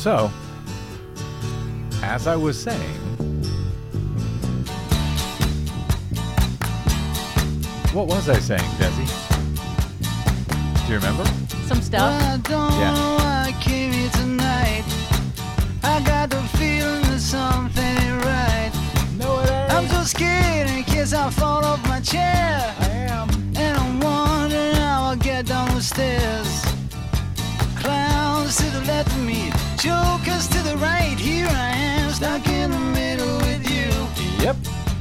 So, as I was saying, what was I saying, Desi? Do you remember? Some stuff. I don't Yeah. know why I came here tonight. I got the feeling that something ain't right. No, it ain't. I'm so scared in case I fall off my chair. I am. And I'm wondering how I'll get down the stairs. Clowns to the left of me, jokers to the right. Here I am, stuck in the middle with you. Yep.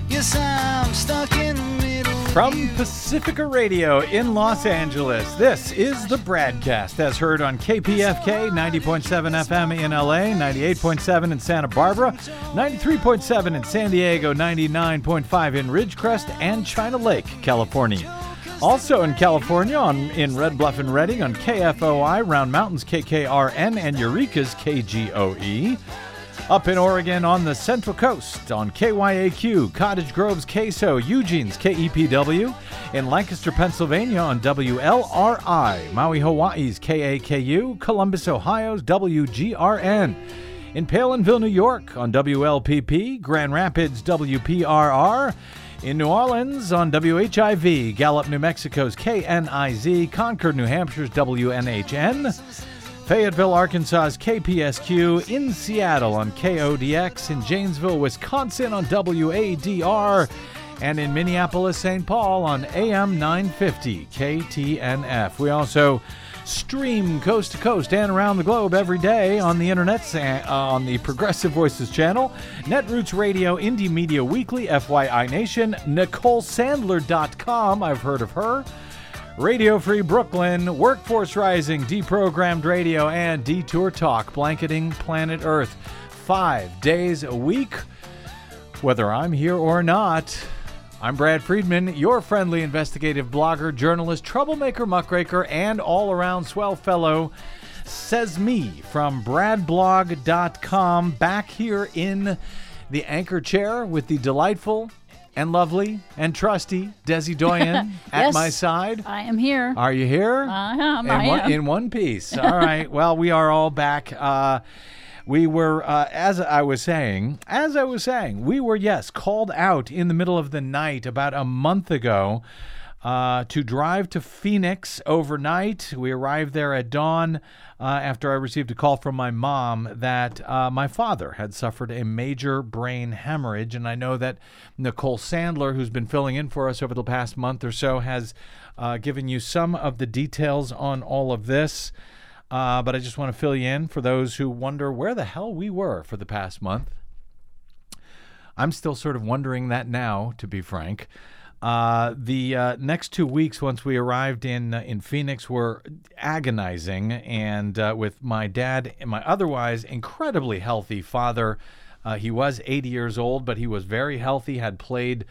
Yes, I'm stuck in the middle. with From. Pacifica Radio in Los Angeles, this is the BradCast as heard on KPFK 90.7 FM in LA, 98.7 in Santa Barbara, 93.7 in San Diego, 99.5 in Ridgecrest and China Lake, California. Also in California, on in Red Bluff and Redding on KFOI, Round Mountains KKRN, and Eureka's KGOE. Up in Oregon on the Central Coast on KYAQ, Cottage Grove's KSO, Eugene's KEPW, in Lancaster, Pennsylvania on WLRI, Maui, Hawaii's KAKU, Columbus, Ohio's WGRN, in Palenville, New York on WLPP, Grand Rapids, WPRR, in New Orleans on WHIV, Gallup, New Mexico's KNIZ, Concord, New Hampshire's WNHN. Fayetteville, Arkansas's KPSQ, in Seattle on KODX, in Janesville, Wisconsin on WADR, and in Minneapolis, St. Paul on AM 950 KTNF. We also stream coast to coast and around the globe every day on the internet uh, on the Progressive Voices channel, Netroots Radio, Indie Media Weekly, FYI Nation, NicoleSandler.com. I've heard of her. Radio Free Brooklyn, Workforce Rising, Deprogrammed Radio, and Detour Talk, blanketing planet Earth five days a week. Whether I'm here or not, I'm Brad Friedman, your friendly investigative blogger, journalist, troublemaker, muckraker, and all around swell fellow. Says me from bradblog.com, back here in the anchor chair with the delightful and lovely and trusty Desi Doyen at Yes. my side. I am here. Are you here? I am, In I one, am. in one piece. All right. Well, we are all back. Uh, we were, uh, as I was saying, as I was saying, we were, yes, called out in the middle of the night about a month ago uh, to drive to Phoenix overnight. We arrived there at dawn uh, after I received a call from my mom that uh, my father had suffered a major brain hemorrhage. And I know that Nicole Sandler, who's been filling in for us over the past month or so, has uh, given you some of the details on all of this. Uh, but I just want to fill you in for those who wonder where the hell we were for the past month. I'm still sort of wondering that now, to be frank. Uh, the uh, next two weeks, once we arrived in uh, in Phoenix, were agonizing, and uh, with my dad and my otherwise incredibly healthy father, uh, he was 80 years old, but he was very healthy. Had played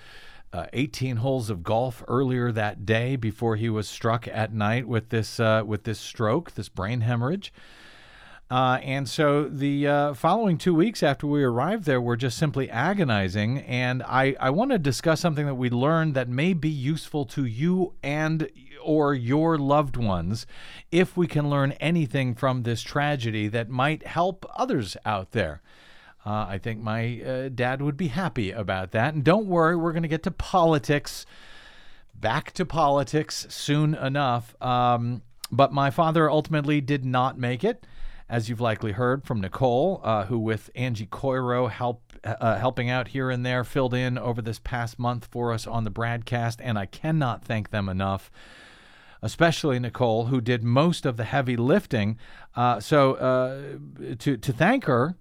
uh, 18 holes of golf earlier that day before he was struck at night with this uh, with this stroke, this brain hemorrhage. Uh, and so the uh, following two weeks after we arrived there were just simply agonizing. And I, I want to discuss something that we learned that may be useful to you and or your loved ones if we can learn anything from this tragedy that might help others out there. Uh, I think my uh, dad would be happy about that. And don't worry, we're going to get to politics back to politics soon enough. Um, but my father ultimately did not make it, as you've likely heard from Nicole, uh, who with Angie Coiro help uh, helping out here and there, filled in over this past month for us on the BradCast, and I cannot thank them enough. Especially Nicole, who did most of the heavy lifting. Uh, so uh, to to thank her,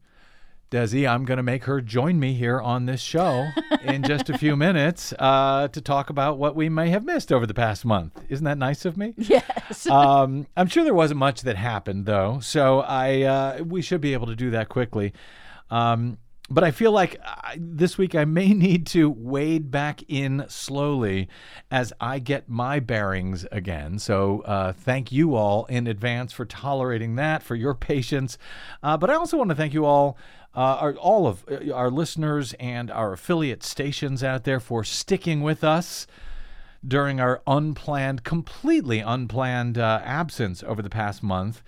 Desi, I'm going to make her join me here on this show in just a few minutes uh, to talk about what we may have missed over the past month. Isn't that nice of me? Yes. um, I'm sure there wasn't much that happened though, so I uh, we should be able to do that quickly. Um, but I feel like I, this week I may need to wade back in slowly as I get my bearings again. So uh, thank you all in advance for tolerating that, for your patience. Uh, but I also want to thank you all. Uh, our, all of uh, our listeners and our affiliate stations out there for sticking with us during our unplanned, completely unplanned uh, absence over the past month.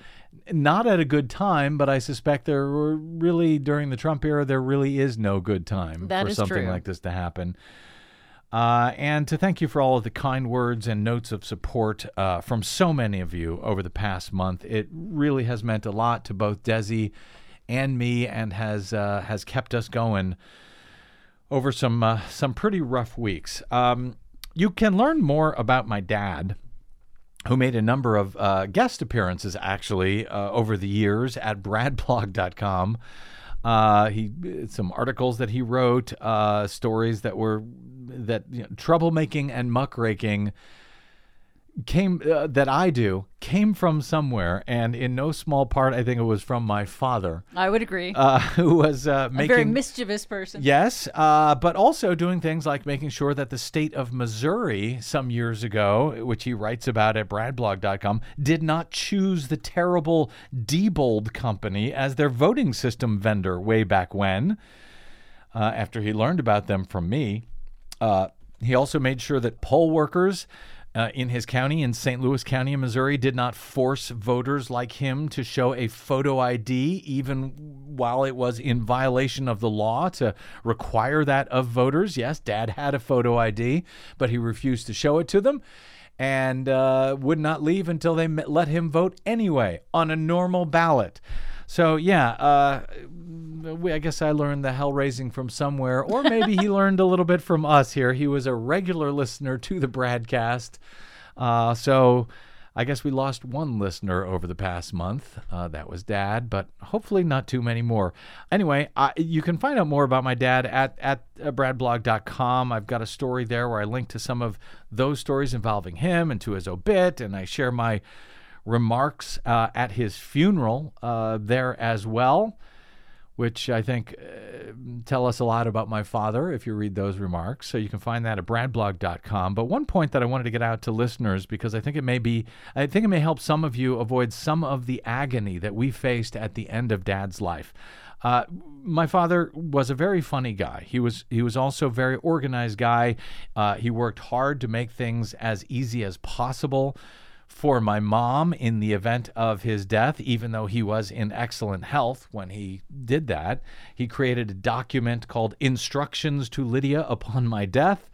Not at a good time, but I suspect there were really, during the Trump era, there really is no good time That for something true. like this to happen. Uh, and to thank you for all of the kind words and notes of support uh, from so many of you over the past month. It really has meant a lot to both Desi and me, and has uh, has kept us going over some uh, some pretty rough weeks. Um, you can learn more about my dad, who made a number of uh, guest appearances actually uh, over the years at bradblog.com. Uh, he some articles that he wrote, uh, stories that were that you know, troublemaking and muckraking came uh, that I do came from somewhere, and in no small part, I think it was from my father, I would agree. uh, who was uh, a making very mischievous person. Yes, uh, but also doing things like making sure that the state of Missouri some years ago, which he writes about at bradblog.com, did not choose the terrible Diebold Company as their voting system vendor way back when, uh, after he learned about them from me. Uh, he also made sure that poll workers uh, in his county, in St. Louis County Missouri, did not force voters like him to show a photo ID, even while it was in violation of the law to require that of voters. Yes, dad had a photo ID, but he refused to show it to them and uh, would not leave until they let him vote anyway on a normal ballot. So, yeah, uh, we, I guess I learned the hell raising from somewhere, or maybe he learned a little bit from us here. He was a regular listener to the BradCast. Uh, so I guess we lost one listener over the past month. Uh, that was Dad, but hopefully not too many more. Anyway, I, you can find out more about my dad at, at uh, bradblog.com. I've got a story there where I link to some of those stories involving him and to his obit, and I share my remarks uh, at his funeral uh, there as well which I think uh, tell us a lot about my father if you read those remarks. So you can find that at bradblog.com. But one point that I wanted to get out to listeners because I think it may be I think it may help some of you avoid some of the agony that we faced at the end of dad's life. Uh, my father was a very funny guy. He was he was also a very organized guy. Uh, he worked hard to make things as easy as possible for my mom in the event of his death, even though he was in excellent health when he did that. He created a document called Instructions to Lydia Upon My Death,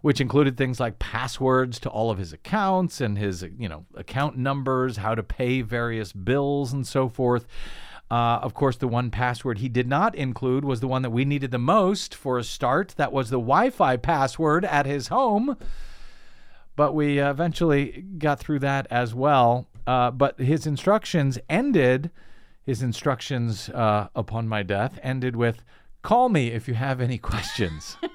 which included things like passwords to all of his accounts and his, you know, account numbers, how to pay various bills and so forth. Uh, of course, the one password he did not include was the one that we needed the most for a start. That was the Wi Fi password at his home but we eventually got through that as well. Uh, but his instructions ended, his instructions uh, upon my death ended with, call me if you have any questions.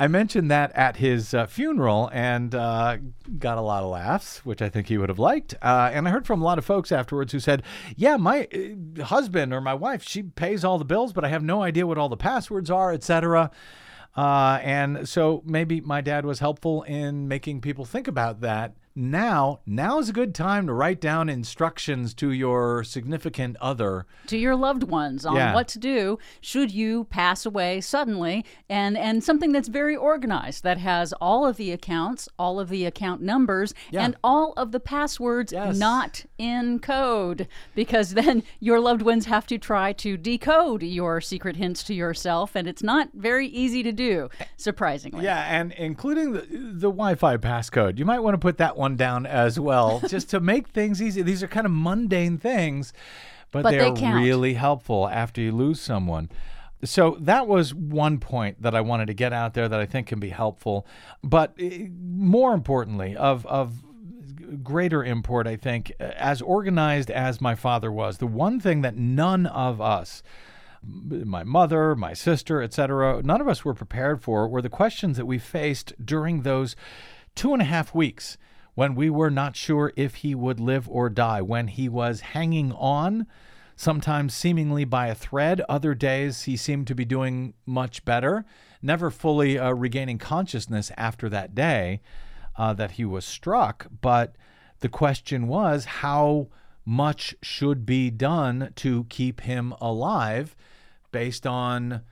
I mentioned that at his uh, funeral and uh, got a lot of laughs, which I think he would have liked. Uh, and I heard from a lot of folks afterwards who said, "Yeah, my uh, husband or my wife, she pays all the bills, but I have no idea what all the passwords are, etc." Uh, and so maybe my dad was helpful in making people think about that. Now, now is a good time to write down instructions to your significant other. to your loved ones on Yeah. what to do should you pass away suddenly and and something that's very organized that has all of the accounts all of the account numbers Yeah. and all of the passwords Yes. not in code because then your loved ones have to try to decode your secret hints to yourself and it's not very easy to do surprisingly Yeah, and including the, the Wi-Fi passcode. You might want to put that one down as well, just to make things easy. These are kind of mundane things, but, But they they're count. really helpful after you lose someone. So that was one point that I wanted to get out there that I think can be helpful. But eh, more importantly, of of greater import, I think, as organized as my father was, the one thing that none of us my mother, my sister, etc. None of us were prepared for were the questions that we faced during those two and a half weeks when we were not sure if he would live or die, when he was hanging on, sometimes seemingly by a thread. Other days he seemed to be doing much better, never fully uh, regaining consciousness after that day uh, that he was struck. But the question was how much should be done to keep him alive based on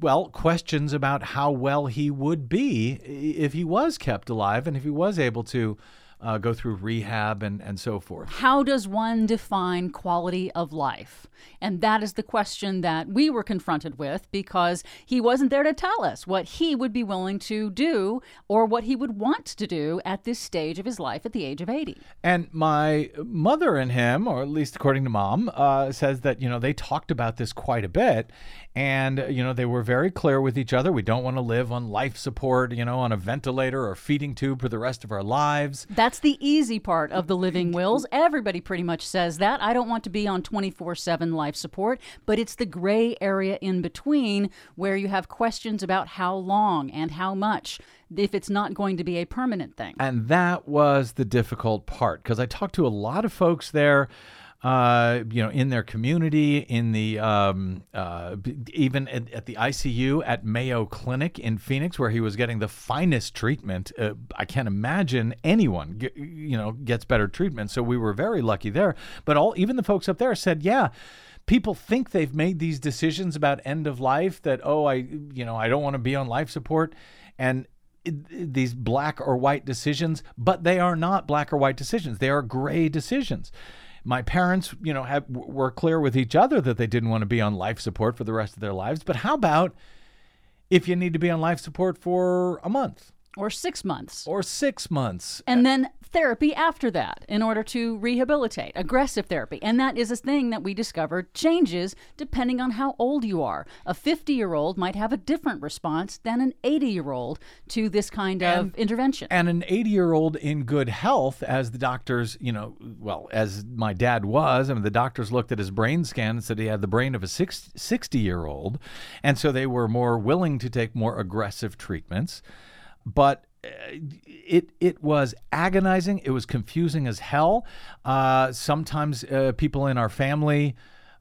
well, questions about how well he would be if he was kept alive and if he was able to uh, go through rehab and, and so forth. How does one define quality of life? And that is the question that we were confronted with because he wasn't there to tell us what he would be willing to do or what he would want to do at this stage of his life at the age of 80. And my mother and him, or at least according to mom, uh, says that, you know, they talked about this quite a bit. And, you know, they were very clear with each other. We don't want to live on life support, you know, on a ventilator or feeding tube for the rest of our lives. That's the easy part of the living wills. Everybody pretty much says that. I don't want to be on 24 7 life support, but it's the gray area in between where you have questions about how long and how much if it's not going to be a permanent thing. And that was the difficult part because I talked to a lot of folks there. Uh, you know, in their community, in the um, uh, even at, at the ICU at Mayo Clinic in Phoenix, where he was getting the finest treatment. Uh, I can't imagine anyone, ge- you know, gets better treatment. So we were very lucky there. But all even the folks up there said, yeah, people think they've made these decisions about end of life that oh I you know I don't want to be on life support and these black or white decisions but they are not black or white decisions they are gray decisions my parents you know have were clear with each other that they didn't want to be on life support for the rest of their lives but how about if you need to be on life support for a month Or six months. or 6 months and then therapy after that in order to rehabilitate aggressive therapy. And that is a thing that we discovered changes depending on how old you are. A 50 year old might have a different response than an 80 year old to this kind of intervention. and an 80 year old in good health as the doctors you know well as my dad was i mean the doctors looked at his brain scan and said he had the brain of a 60 year old and so they were more willing to take more aggressive treatments. But it it was agonizing it was confusing as hell uh, sometimes uh, people in our family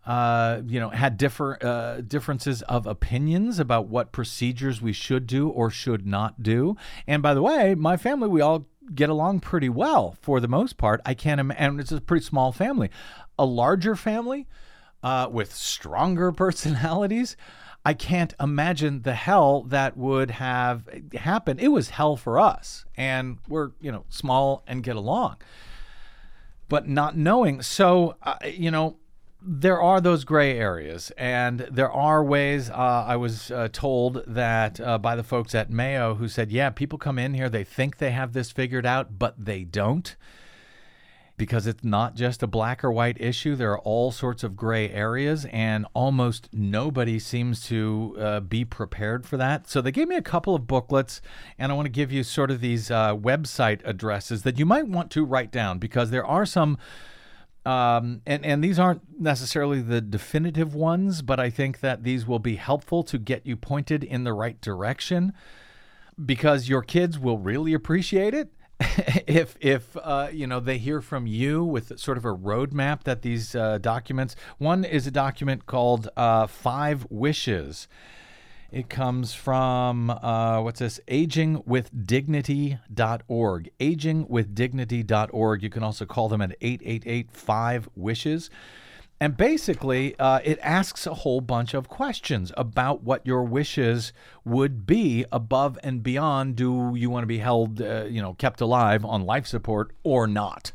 uh, you know, had different uh, differences of opinions about what procedures we should do or should not do. And by the way, my family, we all get along pretty well for the most part. I can't, Im- and it's a pretty small family. A larger family uh, with stronger personalities. I can't imagine the hell that would have happened. It was hell for us, and we're you know small and get along but not knowing. So, uh, you know, there are those gray areas, and there are ways. Uh, I was uh, told that uh, by the folks at Mayo who said, yeah, people come in here, they think they have this figured out, but they don't. Because it's not just a black or white issue. There are all sorts of gray areas, and almost nobody seems to uh, be prepared for that. So, they gave me a couple of booklets, and I want to give you sort of these uh, website addresses that you might want to write down because there are some um, and and these aren't necessarily the definitive ones, but I think that these will be helpful to get you pointed in the right direction because your kids will really appreciate it if if uh, you know they hear from you with sort of a roadmap that these uh, documents. One is a document called uh, Five Wishes. It comes from, uh, what's this? Agingwithdignity.org. Agingwithdignity.org. You can also call them at 888 5 Wishes. And basically, uh, it asks a whole bunch of questions about what your wishes would be above and beyond. Do you want to be held, uh, you know, kept alive on life support or not?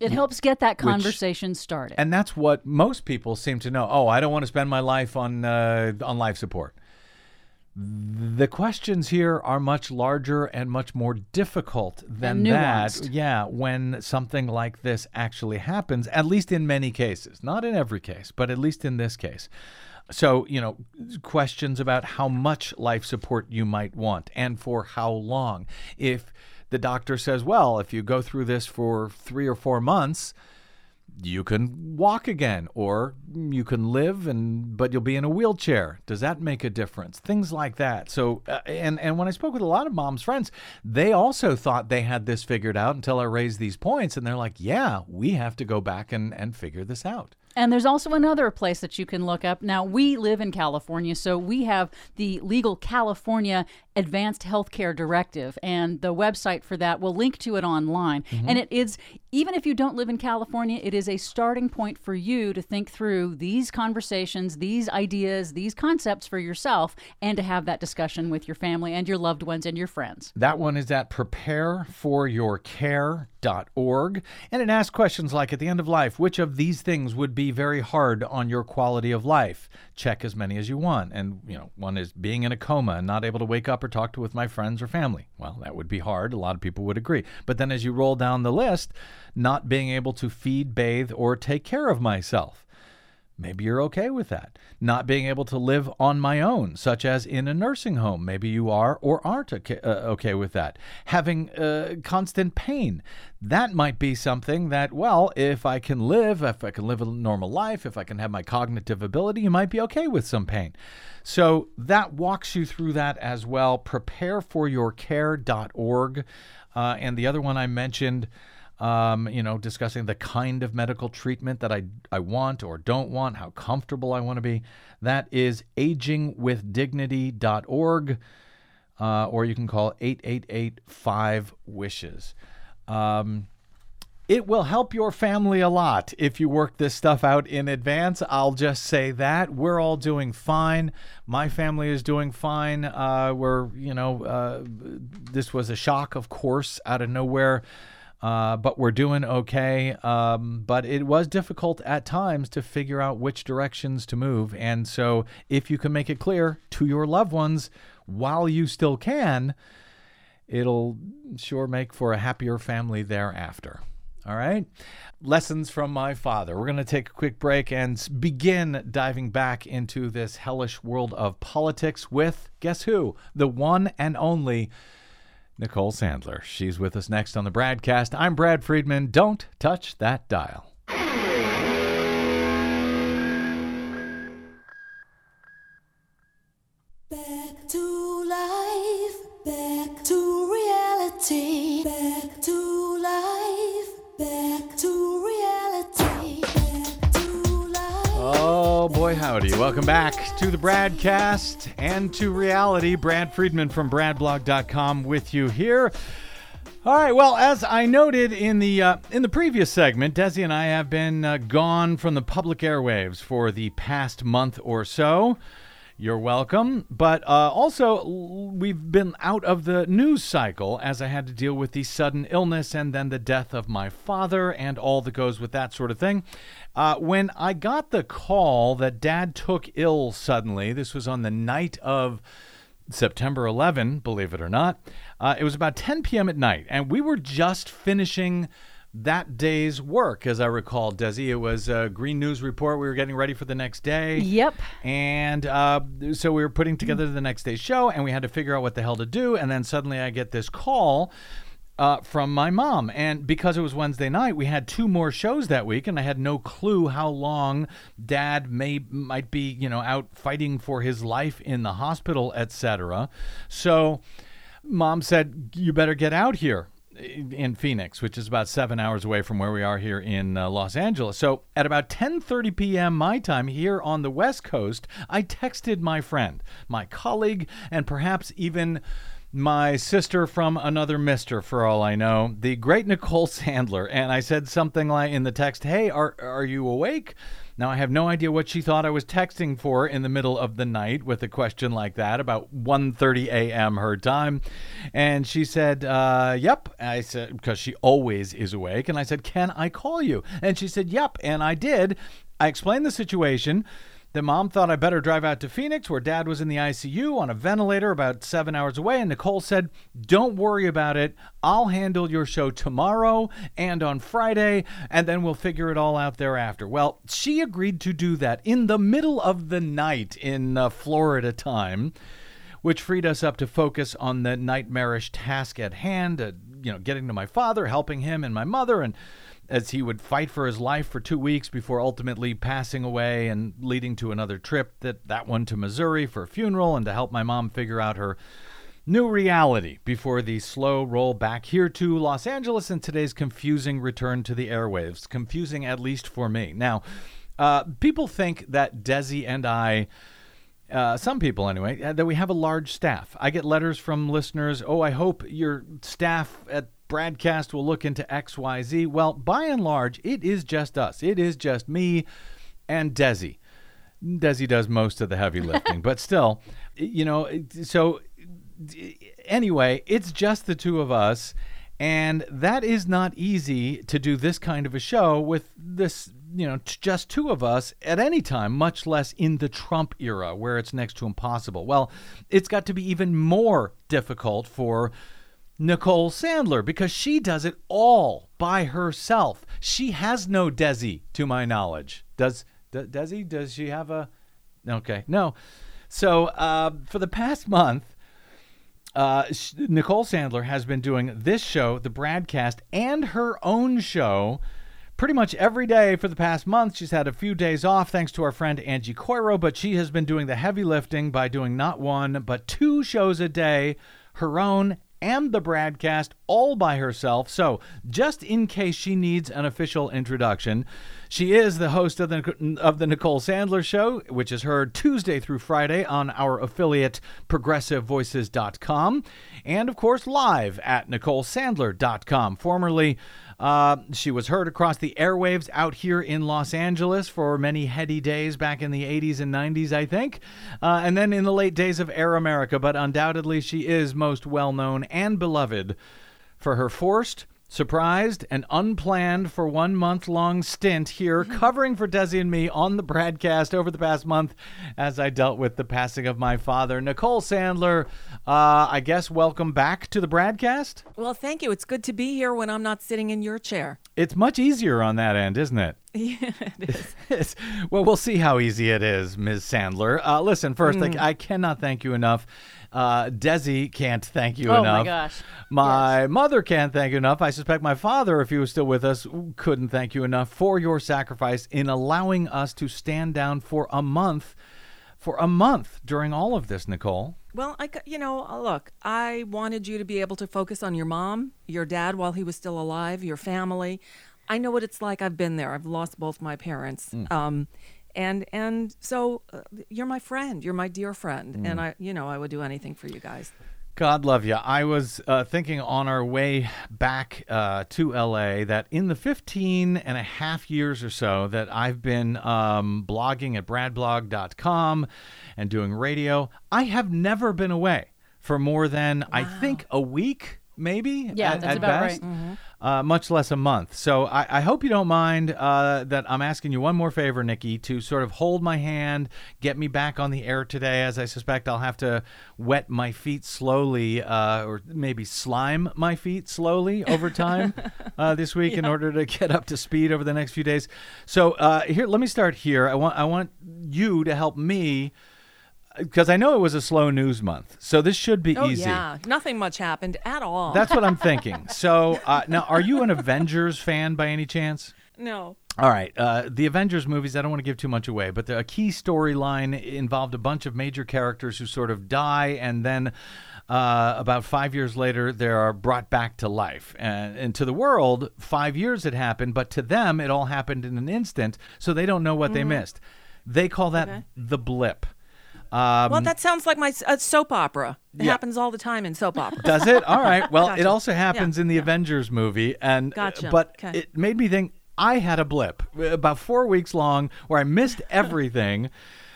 it helps get that conversation started And that's what most people seem to know. Oh, I don't want to spend my life on uh, on life support. The questions here are much larger and much more difficult than that. Yeah, when something like this actually happens, at least in many cases, not in every case, but at least in this case. So, you know, questions about how much life support you might want and for how long. If the doctor says, well, if you go through this for three or four months, you can walk again or you can live and but you'll be in a wheelchair. Does that make a difference? Things like that. So uh, and and when i spoke with a lot of mom's friends they also thought they had this figured out until i raised these points and they're like yeah we have to go back and and figure this out And there's also another place that you can look up. Now, we live in California, so we have the legal California Advanced Healthcare Directive, and the website for that, we'll link to it online. Mm-hmm. And it is, even if you don't live in California, it is a starting point for you to think through these conversations, these ideas, these concepts for yourself, and to have that discussion with your family and your loved ones and your friends. That one is at prepareforyourcare.org. And it asks questions like at the end of life, which of these things would be very hard on your quality of life? Check as many as you want. And, you know, one is being in a coma and not able to wake up or talk to with my friends or family. Well, that would be hard. A lot of people would agree. But then as you roll down the list, not being able to feed, bathe, or take care of myself. Maybe you're okay with that. Not being able to live on my own, such as in a nursing home. Maybe you are or aren't okay, uh, okay with that. Having uh, constant pain. That might be something that, well, if I can live, if I can live a normal life, if I can have my cognitive ability, you might be okay with some pain. So that walks you through that as well. Prepareforyourcare.org. Uh, and the other one I mentioned, um, you know, discussing the kind of medical treatment that I, I want or don't want, how comfortable I want to be. That is agingwithdignity.org, uh, or you can call 888 5 Wishes. Um, it will help your family a lot if you work this stuff out in advance. I'll just say that. We're all doing fine. My family is doing fine. Uh, we're, you know, uh, this was a shock, of course, out of nowhere. Uh, but we're doing okay. Um, but it was difficult at times to figure out which directions to move. And so, if you can make it clear to your loved ones while you still can, it'll sure make for a happier family thereafter. All right. Lessons from my father. We're going to take a quick break and begin diving back into this hellish world of politics with guess who? The one and only Nicole Sandler. She's with us next on the BradCast. I'm Brad Friedman. Don't touch that dial. Boy, howdy. Welcome back to the Bradcast and to reality. Brad Friedman from bradblog.com with you here. All right. Well, as I noted in the uh, in the previous segment, Desi and I have been uh, gone from the public airwaves for the past month or so. You're welcome. But uh, also, we've been out of the news cycle as I had to deal with the sudden illness and then the death of my father and all that goes with that sort of thing. Uh, when I got the call that dad took ill suddenly, this was on the night of September 11, believe it or not. Uh, it was about 10 p.m. at night, and we were just finishing that day's work, as I recall, Desi. It was a Green News report. We were getting ready for the next day. Yep. And uh, so we were putting together the next day's show, and we had to figure out what the hell to do. And then suddenly I get this call. Uh, from my mom. And because it was Wednesday night, we had two more shows that week, and I had no clue how long Dad may might be, you know, out fighting for his life in the hospital, etc. So, Mom said, "You better get out here." In Phoenix, which is about seven hours away from where we are here in uh, Los Angeles. So at about 10:30 p.m. my time here on the West Coast, I texted my friend, my colleague, and perhaps even my sister from another mister, for all I know, the great Nicole Sandler, and I said something like in the text, "Hey, are are you awake?" Now, I have no idea what she thought I was texting for in the middle of the night with a question like that about 1:30 a.m. her time. And she said, uh, "Yep." I said because she always is awake, and I said, "Can I call you?" And she said, "Yep." And I did. I explained the situation. The mom thought I better drive out to Phoenix, where dad was in the ICU on a ventilator about seven hours away. And Nicole said, Don't worry about it. I'll handle your show tomorrow and on Friday, and then we'll figure it all out thereafter. Well, she agreed to do that in the middle of the night in uh, Florida time, which freed us up to focus on the nightmarish task at hand, uh, you know, getting to my father, helping him and my mother, and as he would fight for his life for two weeks before ultimately passing away and leading to another trip that that one to Missouri for a funeral and to help my mom figure out her new reality before the slow roll back here to Los Angeles and today's confusing return to the airwaves confusing at least for me now Uh, people think that Desi and I, uh, some people anyway, uh, that we have a large staff. I get letters from listeners. Oh, I hope your staff at BradCast will look into X, Y, Z. Well, by and large, it is just us. It is just me and Desi. Desi does most of the heavy lifting, but still, you know. So anyway, it's just the two of us, and that is not easy to do this kind of a show with this, you know, t- just two of us at any time, much less in the Trump era where it's next to impossible. Well, it's got to be even more difficult for Nicole Sandler because she does it all by herself. She has no Desi, to my knowledge. Does Desi? Does she have a? Okay, no. So uh, for the past month, uh, Nicole Sandler has been doing this show, the BradCast, and her own show. Pretty much every day for the past month, she's had a few days off thanks to our friend Angie Coiro, but she has been doing the heavy lifting by doing not one, but two shows a day, her own and the BradCast all by herself. So, just in case she needs an official introduction, she is the host of the of the Nicole Sandler show, which is heard Tuesday through Friday on our affiliate progressivevoices.com and of course live at nicolesandler.com. Formerly uh, she was heard across the airwaves out here in Los Angeles for many heady days back in the 80s and 90s, I think, uh, and then in the late days of Air America. But undoubtedly, she is most well known and beloved for her forced, surprised, and unplanned for one month long stint here covering for Desi and me on the BradCast over the past month as I dealt with the passing of my father. Nicole Sandler, uh, I guess welcome back to the BradCast. Well, thank you. It's good to be here when I'm not sitting in your chair. It's much easier on that end, isn't it? Yeah, it is. Well, we'll see how easy it is, Ms. Sandler. Uh, listen, first, Mm. like, I cannot thank you enough. Uh, Desi can't thank you enough. Oh, my gosh. My mother can't thank you enough. I suspect my father, if he was still with us, couldn't thank you enough for your sacrifice in allowing us to stand down for a month, for a month during all of this, Nicole. Well, I, c- you know, uh, look, I wanted you to be able to focus on your mom, your dad while he was still alive, your family. I know what it's like. I've been there. I've lost both my parents. Um, and and so uh, you're my friend. You're my dear friend. And I, you know, I would do anything for you guys. God love you. I was uh, thinking on our way back uh, to LA that in the 15 and a half years or so that I've been um, blogging at bradblog.com and doing radio, I have never been away for more than, I think, a week, maybe? Yeah, at, that's at about right. best. Uh, much less a month. So I, I hope you don't mind uh, that I'm asking you one more favor, Nikki, to sort of hold my hand, get me back on the air today, as I suspect I'll have to wet my feet slowly, uh, or maybe slime my feet slowly over time uh, this week in order to get up to speed over the next few days. So uh, here, let me start here. I want I want you to help me. Because I know it was a slow news month, so this should be Oh easy. yeah, nothing much happened at all. That's what I'm thinking. So uh, now, are you an Avengers fan by any chance? no. All right. Uh, the Avengers movies, I don't want to give too much away, but the, a key storyline involved a bunch of major characters who sort of die and then. Uh, about five years later, they are brought back to life. And, and to the world, five years had happened, but to them, it all happened in an instant, so they don't know what they missed. They call that Okay. the blip. Um, Well, that sounds like my uh, soap opera. It Yeah. happens all the time in soap operas. Does it? All right. Well, it also happens in the Avengers movie, and uh, Gotcha. but Okay. it made me think. I had a blip uh, about four weeks long where I missed everything.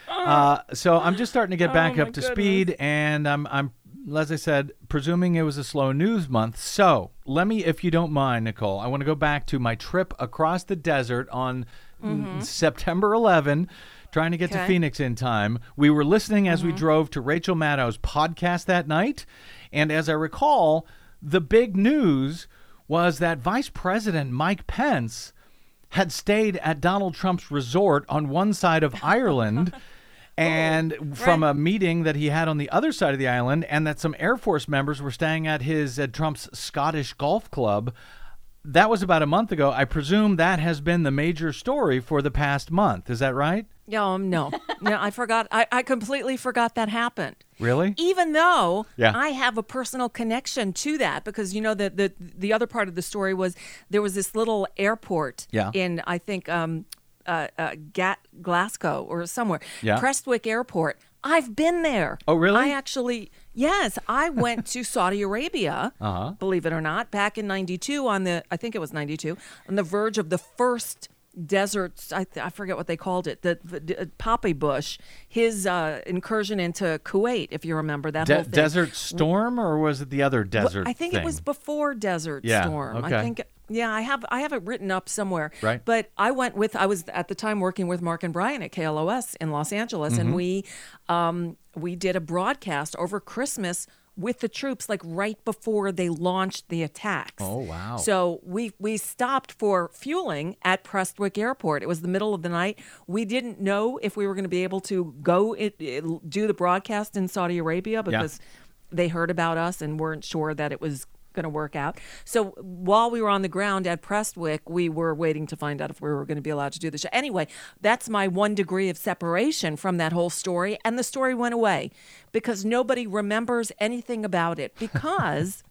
uh, so I'm just starting to get back Oh, up to goodness. speed, and I'm I'm as I said, presuming it was a slow news month. So let me, if you don't mind, Nicole, I want to go back to my trip across the desert on mm, September 11. Trying to get to Mm-hmm. Phoenix in time. We were listening as we drove to Rachel Maddow's podcast that night. And as I recall, the big news was that Vice President Mike Pence had stayed at Donald Trump's resort on one side of Ireland. And from a meeting that he had on the other side of the island, and that some Air Force members were staying at his at Trump's Scottish golf club. That was about a month ago. I presume that has been the major story for the past month. Is that right? No, um, no, no. I forgot. I, I completely forgot that happened. Really? Even though Yeah. I have a personal connection to that, because you know the the the other part of the story was there was this little airport Yeah. in I think um, uh, uh, Gat- Glasgow or somewhere. Yeah. Prestwick Airport. I've been there. Oh, really? I actually, yes, I went to Saudi Arabia, Uh-huh. believe it or not, back in 92 on the, I think it was 92, on the verge of the first desert, I, I forget what they called it, the, the uh, poppy bush, his uh, incursion into Kuwait, if you remember that De- whole thing. Desert Storm, or was it the other Well, desert? I think thing? it was before Desert Yeah, Storm. okay. I think yeah, I have I have it written up somewhere. Right. But I went with I was at the time working with Mark and Brian at KLOS in Los Angeles and Mm-hmm. we um we did a broadcast over Christmas with the troops like right before they launched the attacks. Oh, wow. So we we stopped for fueling at Prestwick Airport. It was the middle of the night. We didn't know if we were going to be able to go it, it- do the broadcast in Saudi Arabia because they heard about us and weren't sure that it was going to work out. So while we were on the ground at Prestwick, we were waiting to find out if we were going to be allowed to do the show. Anyway, that's my one degree of separation from that whole story. And the story went away because nobody remembers anything about it because.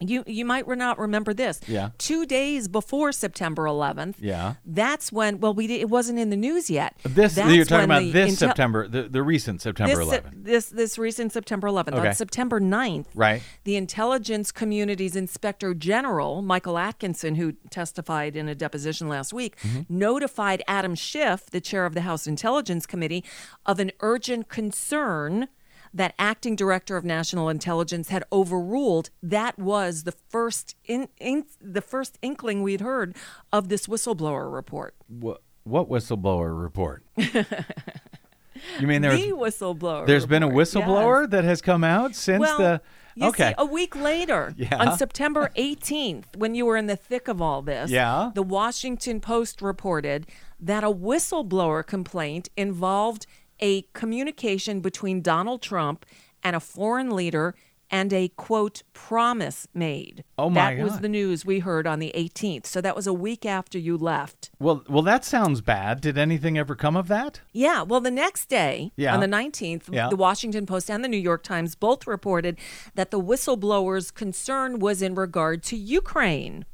You you might not remember this. Yeah. Two days before September 11th. Yeah. That's when. Well, we it wasn't in the news yet. This That's you're talking about this intel- September, the, the recent September This, 11th. this this recent September 11th. Okay. On September 9th, Right. the intelligence community's inspector general, Michael Atkinson, who testified in a deposition last week, Mm-hmm. notified Adam Schiff, the chair of the House Intelligence Committee, of an urgent concern that acting director of national intelligence had overruled that was the first in, in the first inkling we'd heard of this whistleblower report What, what whistleblower report? you mean there's the whistleblower there's been a report, yes. whistleblower that has come out since well, the you okay see, a week later, Yeah. on September 18th, when you were in the thick of all this, Yeah. the Washington Post reported that a whistleblower complaint involved a communication between Donald Trump and a foreign leader and a quote promise made. Oh, my That was the news we heard on the 18th. So that was a week after you left. well well that sounds bad did anything ever come of that Yeah, well, the next day, Yeah. on the 19th, Yeah. the Washington Post and the New York Times both reported that the whistleblower's concern was in regard to Ukraine.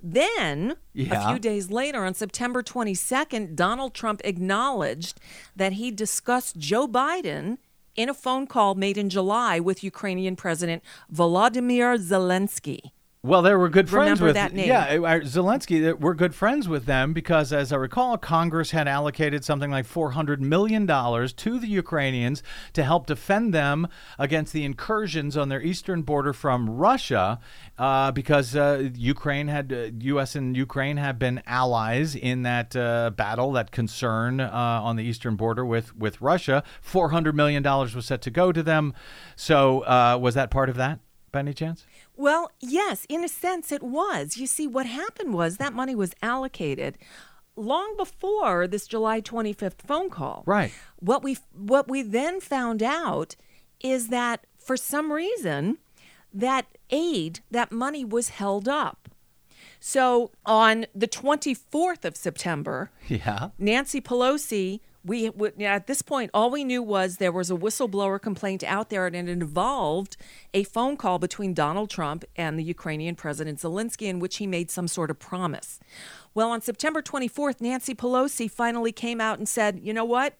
Then, Yeah. a few days later, on September 22nd, Donald Trump acknowledged that he discussed Joe Biden in a phone call made in July with Ukrainian President Volodymyr Zelensky. Well, they were good friends Remember with that name. yeah Zelensky. We're good friends with them because, as I recall, Congress had allocated something like four hundred million dollars to the Ukrainians to help defend them against the incursions on their eastern border from Russia, uh, because uh, Ukraine had uh, U.S. and Ukraine have been allies in that uh, battle, that concern uh, on the eastern border with with Russia. Four hundred million dollars was set to go to them. So, uh, was that part of that, by any chance? Well, yes, in a sense it was. You see, what happened was that money was allocated long before this July 25th phone call. Right. What we what we then found out is that for some reason that aid, that money was held up. So on the 24th of September, Yeah. Nancy Pelosi, we w- at this point all we knew was there was a whistleblower complaint out there, and it involved a phone call between Donald Trump and the Ukrainian President Zelensky, in which he made some sort of promise. Well, on September 24th, Nancy Pelosi finally came out and said, "You know what?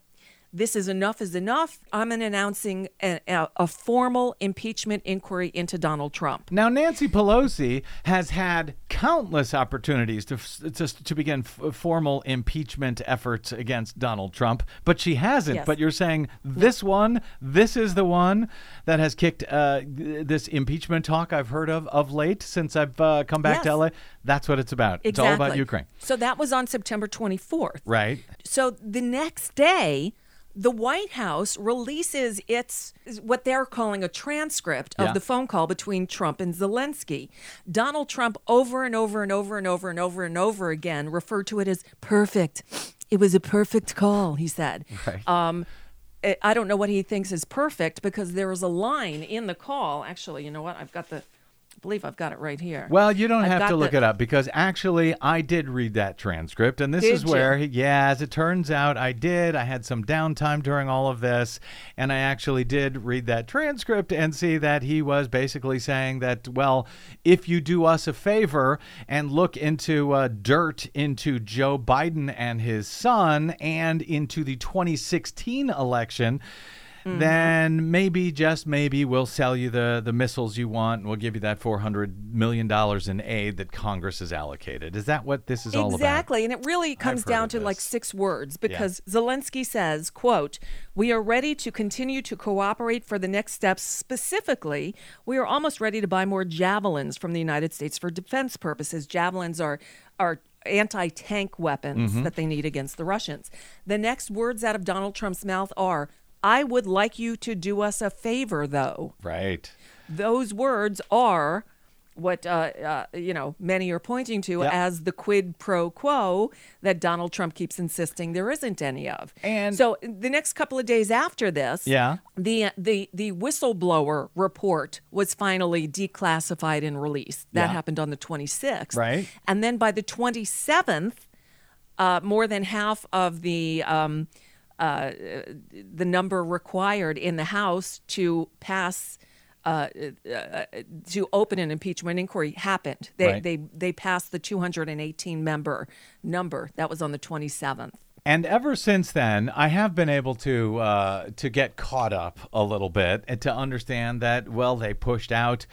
This is enough is enough. I'm announcing a, a, a formal impeachment inquiry into Donald Trump." Now, Nancy Pelosi has had countless opportunities to to, to begin f- formal impeachment efforts against Donald Trump, but she hasn't. Yes. But you're saying this one, this is the one that has kicked uh, this impeachment talk I've heard of of late since I've uh, come back to LA. That's what it's about. It's all about Ukraine, So that was on September 24th. right? So the next day, the White House releases its what they're calling a transcript of Yeah. the phone call between Trump and Zelensky. Donald Trump over and over and over and over and over and over again referred to it as perfect. It was a perfect call, he said. Right. Um, I- I don't know what he thinks is perfect because there was a line in the call. Actually, you know what? I've got the believe I've got it right here. Well, you don't I've have to look the- it up because actually I did read that transcript, and this Did is where, you? yeah, as it turns out, I did. I had some downtime during all of this, and I actually did read that transcript and see that he was basically saying that, well, if you do us a favor and look into uh, dirt into Joe Biden and his son and into the 2016 election. Mm-hmm. Then maybe, just maybe, we'll sell you the, the missiles you want, and we'll give you that four hundred million dollars in aid that Congress has allocated. Is that what this is all about? Exactly, and it really comes down to like six words because Zelensky says, "quote We are ready to continue to cooperate for the next steps. Specifically, we are almost ready to buy more javelins from the United States for defense purposes. Javelins are are anti-tank weapons Mm-hmm. that they need against the Russians. The next words out of Donald Trump's mouth are." I would like you to do us a favor, though Right. those words are what uh, uh, you know many are pointing to Yep. as the quid pro quo that Donald Trump keeps insisting there isn't any of. And- so the next couple of days after this, Yeah. the the the whistleblower report was finally declassified and released. That Yeah. happened on the 26th, Right. And then by the 27th, uh, more than half of the um, uh, the number required in the House to pass uh, uh, to open an impeachment inquiry happened. They Right. they they passed the 218 member number. That was on the 27th. And ever since then, I have been able to uh, to get caught up a little bit and to understand that well, they pushed out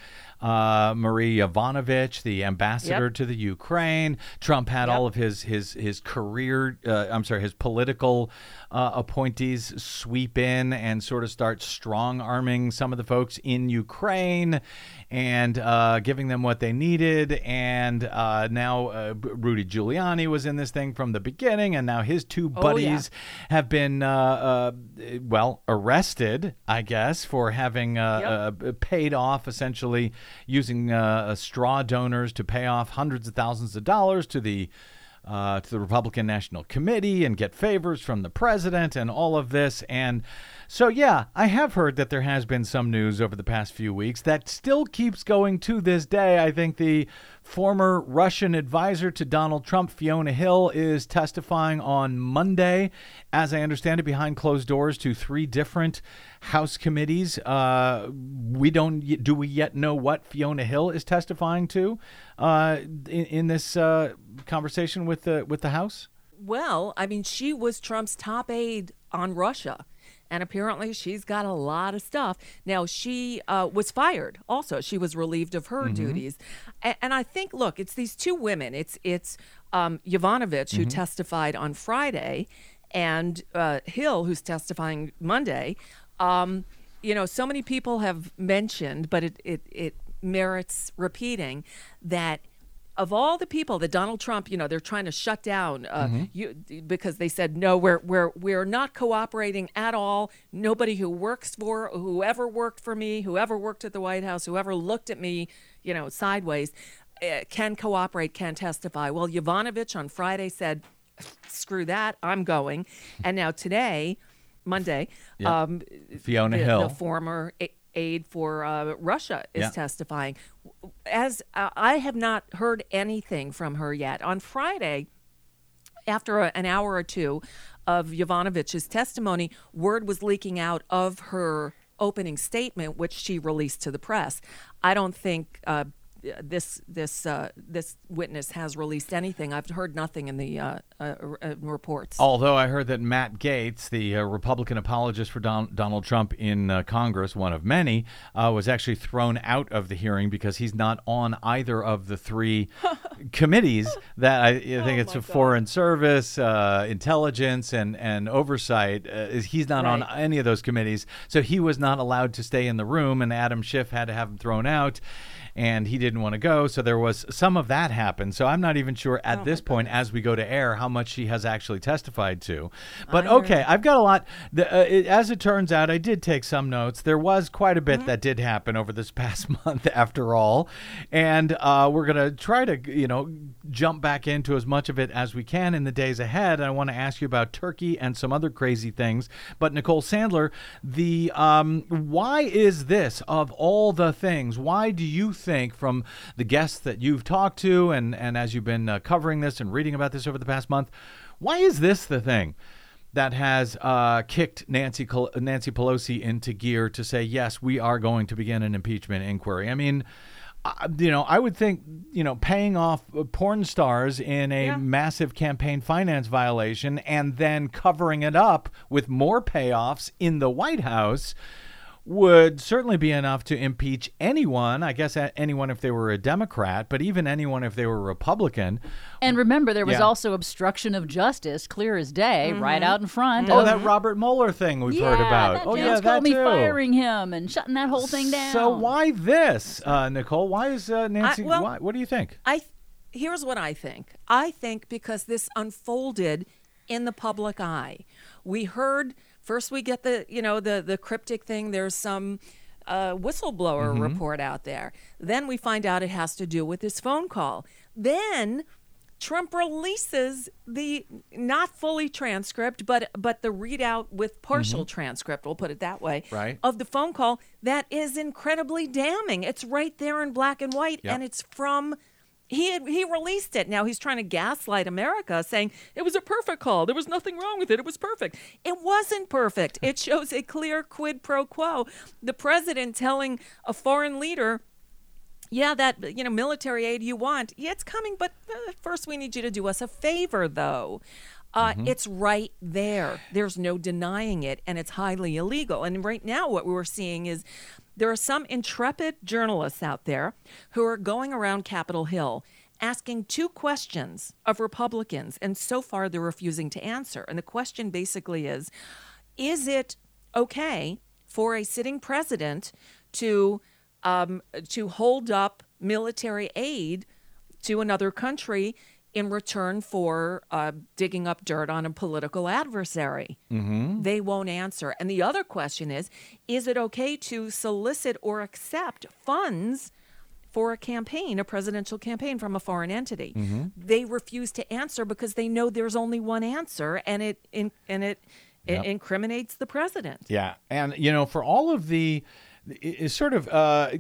uh, Marie Yovanovitch, the ambassador Yep. to the Ukraine. Trump had Yep. all of his his his career, uh, I'm sorry, his political uh, appointees sweep in and sort of start strong arming some of the folks in Ukraine and uh, giving them what they needed. And uh, now uh, Rudy Giuliani was in this thing from the beginning, and now his two buddies have been, uh, uh, well, arrested, I guess, for having uh, uh, paid off essentially using uh, straw donors to pay off hundreds of thousands of dollars to the uh, to the Republican National Committee and get favors from the president and all of this. And so, yeah, I have heard that there has been some news over the past few weeks that still keeps going to this day. I think the former Russian advisor to Donald Trump, Fiona Hill, is testifying on Monday, as I understand it, behind closed doors to three different House committees. Uh, we don't do we yet know what Fiona Hill is testifying to uh, in, in this uh, conversation with the with the House. Well, I mean, she was Trump's top aide on Russia. And apparently, she's got a lot of stuff. Now, she uh, was fired. Also, she was relieved of her duties. And, and I think, look, it's these two women. It's it's um, Yovanovitch who testified on Friday, and uh, Hill who's testifying Monday. Um, you know, so many people have mentioned, but it it, it merits repeating that of all the people that Donald Trump, you know, they're trying to shut down uh, you, because they said no, we're we're we're not cooperating at all. Nobody who works for whoever worked for me, whoever worked at the White House, whoever looked at me, you know, sideways, uh, can cooperate, can testify. Well, Yovanovitch on Friday said, "Screw that, I'm going," and now today, Monday, Yeah. um, Fiona the, Hill. the former a- aide for uh, Russia, is Yeah. testifying. As uh, I have not heard anything from her yet. On Friday, after a, an hour or two of Yovanovitch's testimony, word was leaking out of her opening statement, which she released to the press. I don't think. Uh, this this uh, this witness has released anything. I've heard nothing in the uh, uh, reports. Although I heard that Matt Gaetz, the uh, Republican apologist for Don- Donald Trump in uh, Congress, one of many, uh, was actually thrown out of the hearing because he's not on either of the three committees that I, I think it's a God. foreign service, uh, intelligence, and and oversight. Uh, he's not on any of those committees, so he was not allowed to stay in the room, and Adam Schiff had to have him thrown out. And he didn't want to go, so there was some of that happen. So I'm not even sure Oh at this point, as we go to air, how much she has actually testified to. But okay, I've got a lot. The, uh, it, as it turns out, I did take some notes. There was quite a bit Mm-hmm. that did happen over this past month, after all, and uh, we're gonna try to, you know, jump back into as much of it as we can in the days ahead. I want to ask you about Turkey and some other crazy things. But Nicole Sandler, the um, why is this of all the things? Why do you think, from the guests that you've talked to, and and as you've been uh, covering this and reading about this over the past month, why is this the thing? That has uh, kicked Nancy Nancy Pelosi into gear to say yes, we are going to begin an impeachment inquiry. I mean, uh, you know, I would think, you know, paying off uh, porn stars in a Yeah. massive campaign finance violation and then covering it up with more payoffs in the White House would certainly be enough to impeach anyone. I guess anyone if they were a Democrat, but even anyone if they were a Republican. And remember, there was Yeah. also obstruction of justice, clear as day, right out in front. Oh, of, that Robert Mueller thing we've yeah, heard about. That oh, James yeah, that Comey too. firing him and shutting that whole thing down. So why this, uh, Nicole? Why is uh, Nancy? well- why, what do you think? I here's what I think. I think because this unfolded in the public eye. We heard first we get the you know the the cryptic thing. There's some uh, whistleblower report out there. Then we find out it has to do with this phone call. Then Trump releases the not fully transcript, but but the readout with partial transcript. We'll put it that way. Right. Of the phone call that is incredibly damning. It's right there in black and white, Yep. and it's from. He had, he released it. Now he's trying to gaslight America, saying it was a perfect call. There was nothing wrong with it. It was perfect. It wasn't perfect. It shows a clear quid pro quo. The president telling a foreign leader yeah, that you know military aid you want, yeah, it's coming. But uh, first, we need you to do us a favor, though. Uh, It's right there. There's no denying it, and it's highly illegal. And right now, what we're seeing is there are some intrepid journalists out there who are going around Capitol Hill asking two questions of Republicans, and so far they're refusing to answer. And the question basically is: Is it okay for a sitting president to um, to hold up military aid to another country in return for uh, digging up dirt on a political adversary? Mm-hmm. They won't answer. And the other question is is it okay to solicit or accept funds? For a campaign, a presidential campaign from a foreign entity, they refuse to answer because they know there's only one answer, and it in, and it, it incriminates the president. Yeah, and you know, for all of the, is sort of uh,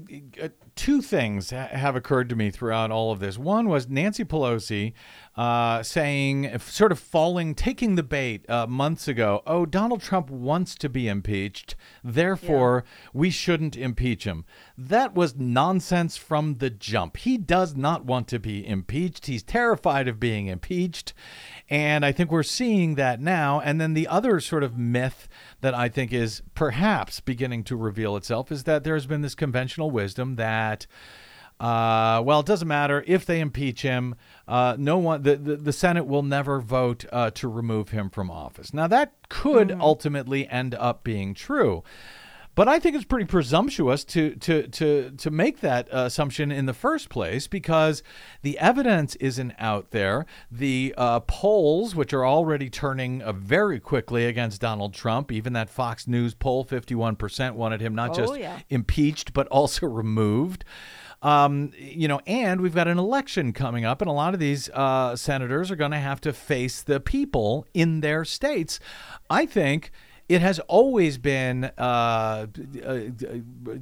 uh, two things have occurred to me throughout all of this. One was Nancy Pelosi uh, saying, sort of falling, taking the bait uh, months ago. Oh, Donald Trump wants to be impeached, therefore we shouldn't impeach him. That was nonsense from the jump. He does not want to be impeached. He's terrified of being impeached. And I think we're seeing that now. And then the other sort of myth that I think is perhaps beginning to reveal itself is that there's been this conventional wisdom that. Uh, well, it doesn't matter if they impeach him. Uh, no one, the, the, the Senate will never vote uh, to remove him from office. Now, that could ultimately end up being true. But I think it's pretty presumptuous to to to to make that uh, assumption in the first place because the evidence isn't out there. The uh, polls, which are already turning uh, very quickly against Donald Trump, even that Fox News poll, fifty-one percent wanted him not Oh, just yeah. impeached but also removed. Um, you know, and we've got an election coming up, and a lot of these uh, senators are going to have to face the people in their states. I think it has always been uh, uh,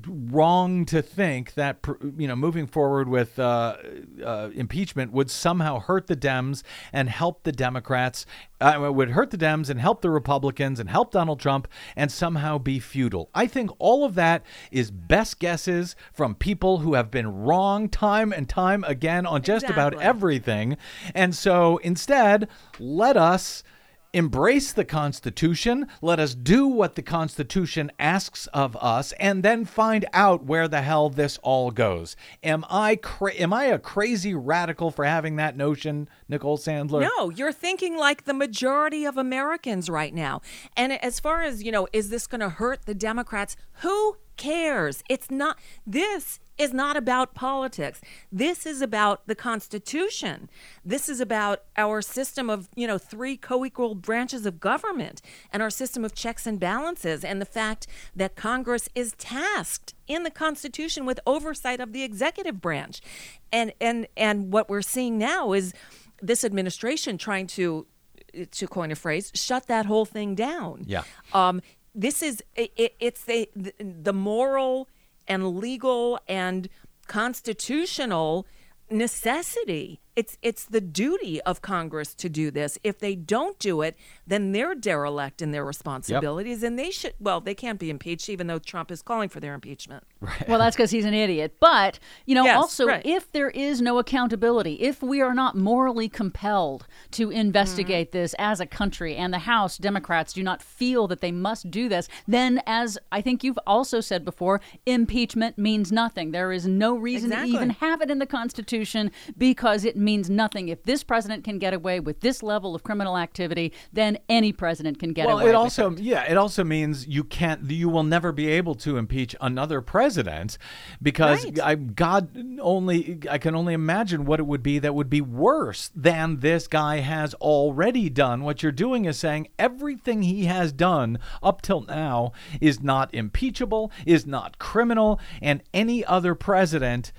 wrong to think that you know moving forward with uh, uh, impeachment would somehow hurt the Dems and help the Democrats. Uh, would hurt the Dems and help the Republicans and help Donald Trump and somehow be futile. I think all of that is best guesses from people who have been wrong time and time again on just about everything. And so instead, let us embrace the Constitution. Let us do what the Constitution asks of us, and then find out where the hell this all goes. Am I cra- am I a crazy radical for having that notion, Nicole Sandler? No, you're thinking like the majority of Americans right now. And as far as, you know, is this going to hurt the Democrats? Who cares? It's not, this is not about politics. This is about the Constitution. This is about our system of, you know, three co equal branches of government and our system of checks and balances and the fact that Congress is tasked in the Constitution with oversight of the executive branch. And, and, and what we're seeing now is this administration trying to to coin a phrase shut that whole thing down Yeah. um this is it, it, it's the moral and legal and constitutional necessity. It's it's the duty of Congress to do this. If they don't do it, then they're derelict in their responsibilities, and they should. Well, they can't be impeached, even though Trump is calling for their impeachment. Well, that's because he's an idiot. But, you know, Yes, also, right. if there is no accountability, if we are not morally compelled to investigate Mm-hmm. this as a country and the House Democrats do not feel that they must do this, then, as I think you've also said before, impeachment means nothing. There is no reason Exactly. to even have it in the Constitution because it means nothing. If this president can get away with this level of criminal activity, then any president can get well, away it with also yeah, it also means you can't you will never be able to impeach another president because Right. I God only I can only imagine what it would be that would be worse than this guy has already done. What you're doing is saying everything he has done up till now is not impeachable, is not criminal, and any other president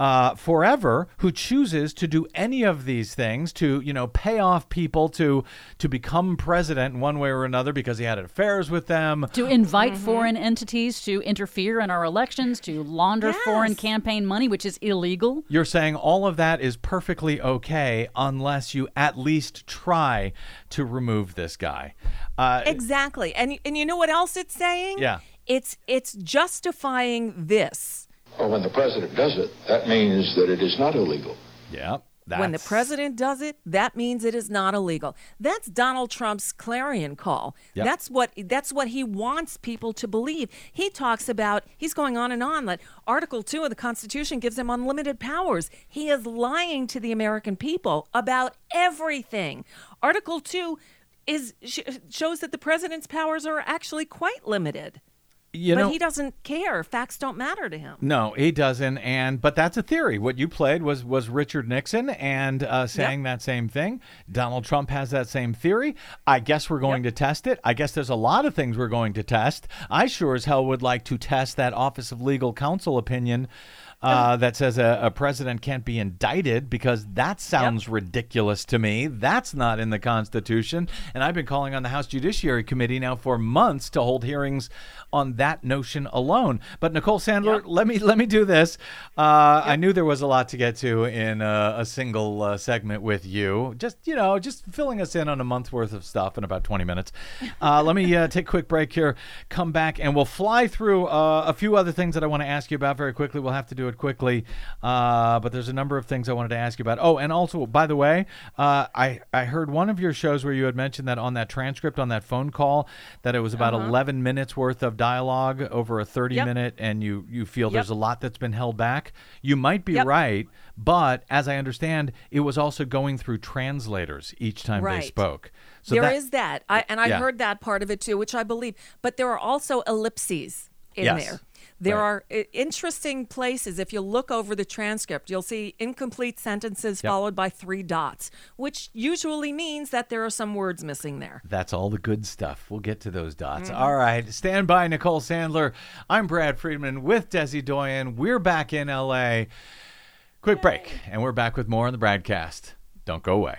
uh, forever who chooses to do any of these things to you know pay off people to to become president in one way or another because he had affairs with them to invite foreign entities to interfere in our elections, to launder foreign campaign money, which is illegal. you're saying all of that is perfectly okay unless you at least try to remove this guy uh, Exactly, and and you know what else it's saying? Yeah. it's it's justifying this. Well, when the president does it, that means that it is not illegal. yeah that's, When the president does it, that means it is not illegal. That's Donald Trump's clarion call. Yep. That's what that's what he wants people to believe. He talks about he's going on and on that Article 2 of the Constitution gives him unlimited powers. He is lying to the American people about everything. Article 2 is sh- shows that the president's powers are actually quite limited. You but know he doesn't care. Facts don't matter to him. No, he doesn't. And but that's a theory. What you played was was Richard Nixon and uh, saying that same thing. Donald Trump has that same theory. I guess we're going to test it. I guess there's a lot of things we're going to test. I sure as hell would like to test that Office of Legal Counsel opinion. Uh, that says a, a president can't be indicted because that sounds ridiculous to me. That's not in the Constitution. And I've been calling on the House Judiciary Committee now for months to hold hearings on that notion alone. But Nicole Sandler, let me let me do this. Uh, I knew there was a lot to get to in uh, a single uh, segment with you. Just you know, just filling us in on a month's worth of stuff in about 20 minutes. Uh, let me uh, take a quick break here. Come back and we'll fly through uh, a few other things that I want to ask you about very quickly. We'll have to do it quickly, uh, but there's a number of things I wanted to ask you about. Oh, and also, by the way, uh, I I heard one of your shows where you had mentioned that on that transcript on that phone call that it was about 11 minutes worth of dialogue over a 30 Yep. minute, and you you feel Yep. there's a lot that's been held back. You might be Yep. right, but as I understand, it was also going through translators each time they spoke. So There that, is that, I, and I Yeah. heard that part of it too, which I believe. But there are also ellipses in Yes. there. There Right. are interesting places. If you look over the transcript, you'll see incomplete sentences Yep. followed by three dots, which usually means that there are some words missing there. That's all the good stuff. We'll get to those dots. Mm-hmm. All right. Stand by, Nicole Sandler. I'm Brad Friedman with Desi Doyen. We're back in LA. Quick break, and we're back with more on the BradCast. Don't go away.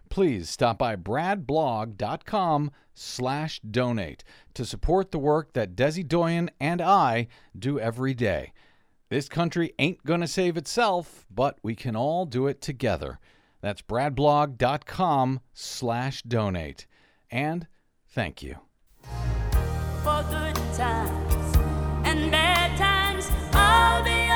Please stop by bradblog.com slash donate to support the work that Desi Doyen and I do every day. This country ain't gonna save itself, but we can all do it together. That's bradblog.com slash donate. And thank you. for good times and bad times. I'll be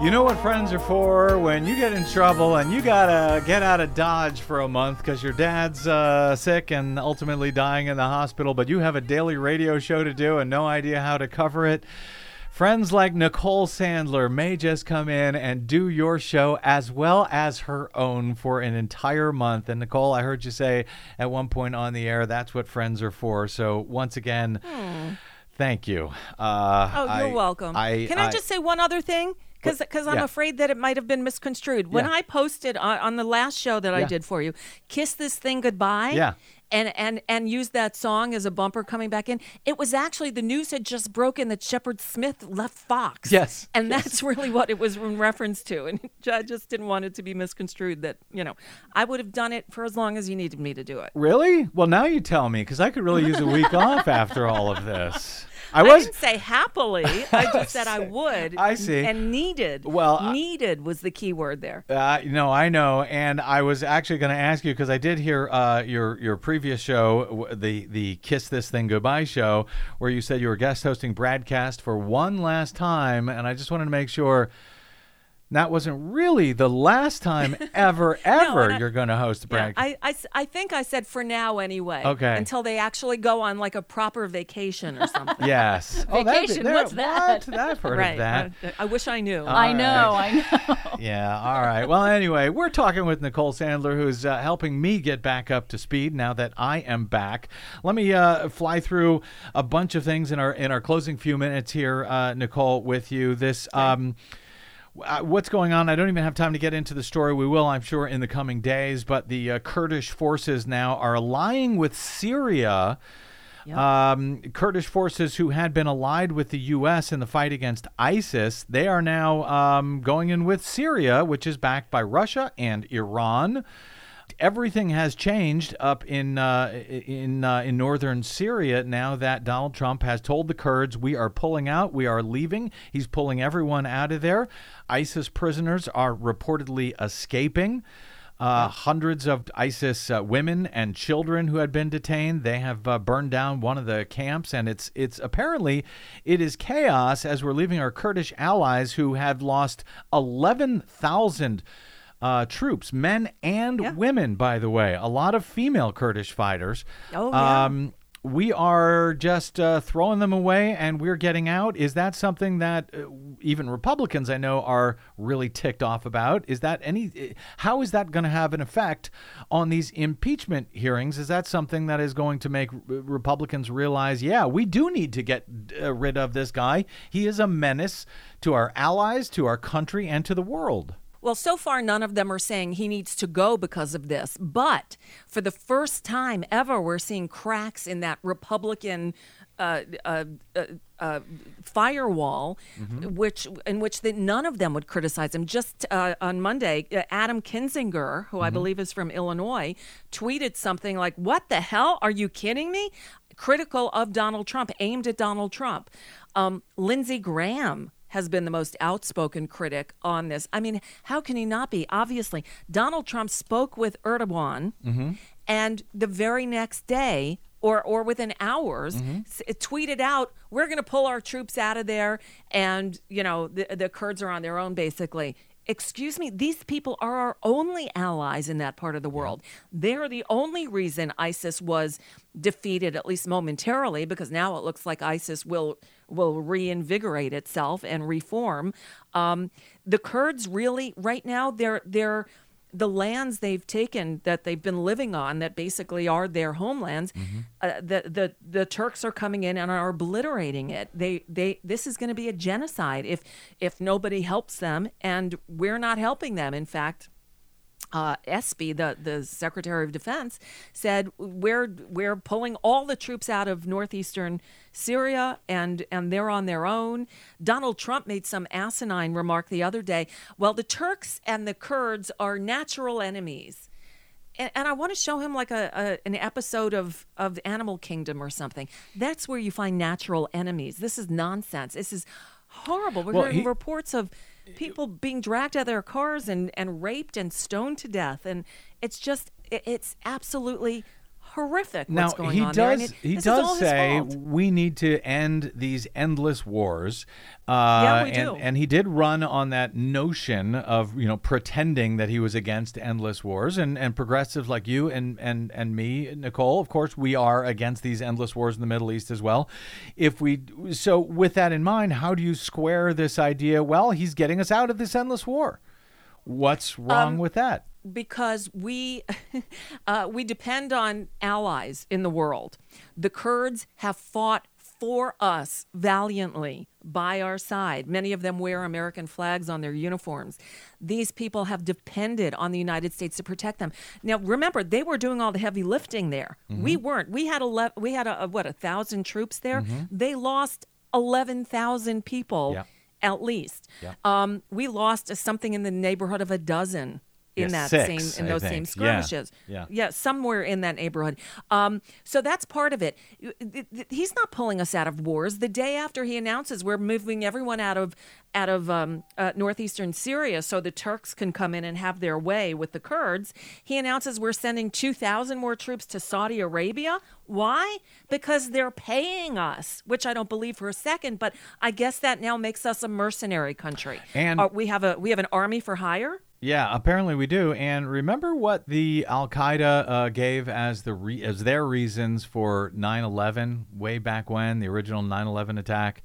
You know what friends are for when you get in trouble and you gotta get out of Dodge for a month because your dad's uh, sick and ultimately dying in the hospital, but you have a daily radio show to do and no idea how to cover it. Friends like Nicole Sandler may just come in and do your show as well as her own for an entire month. And Nicole, I heard you say at one point on the air that's what friends are for. So once again, thank you. Uh, Oh, you're I- welcome. I, Can I, just say one other thing? Because because I'm yeah. afraid that it might have been misconstrued. When Yeah. I posted on, on the last show that I did for you, "Kiss This Thing Goodbye," Yeah. and and and used that song as a bumper coming back in. It was actually the news had just broken that Shepard Smith left Fox. Yes, and that's really what it was in reference to. And I just didn't want it to be misconstrued. That you know, I would have done it for as long as you needed me to do it. Really? Well, now you tell me because I could really use a week off after all of this. I I was. didn't say happily. I just said I would. I see. And needed. Well, I- needed was the key word there. Uh, no, I know, and I was actually going to ask you because I did hear uh, your your previous show, the the Kiss This Thing Goodbye show, where you said you were guest hosting Bradcast for one last time, and I just wanted to make sure that wasn't really the last time ever ever and I- you're going to host Yeah, Bradcast. I think I said for now anyway. Okay. Until they actually go on like a proper vacation or something. yes. Oh, that'd be- Vacation, there- what's that? What? I've heard right. of that. I, I wish I knew. I All know. I know. Yeah, all right. Well, anyway, we're talking with Nicole Sandler, who's uh, helping me get back up to speed now that I am back. Let me uh, fly through a bunch of things in our in our closing few minutes here, uh, Nicole, with you. This. Um, What's going on? I don't even have time to get into the story. We will, I'm sure, in the coming days. But the uh, Kurdish forces now are allying with Syria. Um, Kurdish forces who had been allied with the U.S. in the fight against ISIS, they are now um, going in with Syria, which is backed by Russia and Iran. Everything has changed up in uh, in uh, in northern Syria now that Donald Trump has told the Kurds we are pulling out, we are leaving. He's pulling everyone out of there. ISIS prisoners are reportedly escaping. Uh, Hundreds of ISIS uh, women and children who had been detained. They have uh, burned down one of the camps, and it's it's apparently it is chaos as we're leaving our Kurdish allies who have lost eleven thousand. Uh, troops, men and women, by the way, a lot of female Kurdish fighters. Oh, yeah. Um, we are just uh, throwing them away and we're getting out. Is that something that uh, even Republicans I know are really ticked off about? Is that any? How is that going to have an effect on these impeachment hearings? Is that something that is going to make Republicans realize, yeah, we do need to get uh, rid of this guy. He is a menace to our allies, to our country, and to the world. Well, so far, none of them are saying he needs to go because of this. But for the first time ever, we're seeing cracks in that Republican uh, uh, uh, uh, firewall, which in which the, none of them would criticize him. Just uh, on Monday, uh, Adam Kinzinger, who I believe is from Illinois, tweeted something like, "What the hell? Are you kidding me?" Critical of Donald Trump, aimed at Donald Trump. Um, Lindsey Graham has been the most outspoken critic on this. I mean, how can he not be? Obviously, Donald Trump spoke with Erdogan, mm-hmm. and the very next day, or or within hours, mm-hmm. s- tweeted out, "We're going to pull our troops out of there, and you know the the Kurds are on their own, basically." Excuse me, these people are our only allies in that part of the world. They're the only reason ISIS was defeated, at least momentarily, because now it looks like ISIS will will reinvigorate itself and reform. Um, the Kurds really, right now, they're they're the lands they've taken that they've been living on that basically are their homelands uh, the, the the Turks are coming in and are obliterating it. They they this is going to be a genocide if if nobody helps them and we're not helping them in fact uh, Esper, the the Secretary of Defense, said we're we're pulling all the troops out of northeastern Syria, and and they're on their own. Donald Trump made some asinine remark the other day. Well, the Turks and the Kurds are natural enemies. And, and I want to show him like a, a an episode of of Animal Kingdom or something. That's where you find natural enemies. This is nonsense. This is horrible. We're Well, hearing he- reports of people being dragged out of their cars and, and raped and stoned to death. And it's just it's absolutely horrific. Now going he on there, and does he this is all does say we need to end these endless wars. Uh, Yeah, we and, do. and he did run on that notion of you know pretending that he was against endless wars, and and progressives like you and and and me, Nicole, of course, we are against these endless wars in the Middle East as well. If we so with that in mind, how do you square this idea? Well, he's getting us out of this endless war. What's wrong Um, with that? Because we uh, we depend on allies in the world. The Kurds have fought for us valiantly by our side. Many of them wear American flags on their uniforms. These people have depended on the United States to protect them. Now, remember, they were doing all the heavy lifting there. We weren't. We had a we had a, a what a thousand troops there. They lost eleven thousand people Yeah. at least. Yeah. Um, we lost something in the neighborhood of a dozen in Yeah, that six, same in I those same think. Yeah. skirmishes. Yeah. somewhere in that neighborhood. Um, so that's part of it. You- th- th- He's not pulling us out of wars. The day after he announces we're moving everyone out of out of um, uh, northeastern Syria, so the Turks can come in and have their way with the Kurds, he announces we're sending two thousand more troops to Saudi Arabia. Why? Because they're paying us, which I don't believe for a second. But I guess that now makes us a mercenary country. And- Uh, we have a we have an army for hire. Yeah, apparently we do. And remember what the Al Qaeda uh, gave as the re- as their reasons for 9/11 way back when the original 9/11 attack?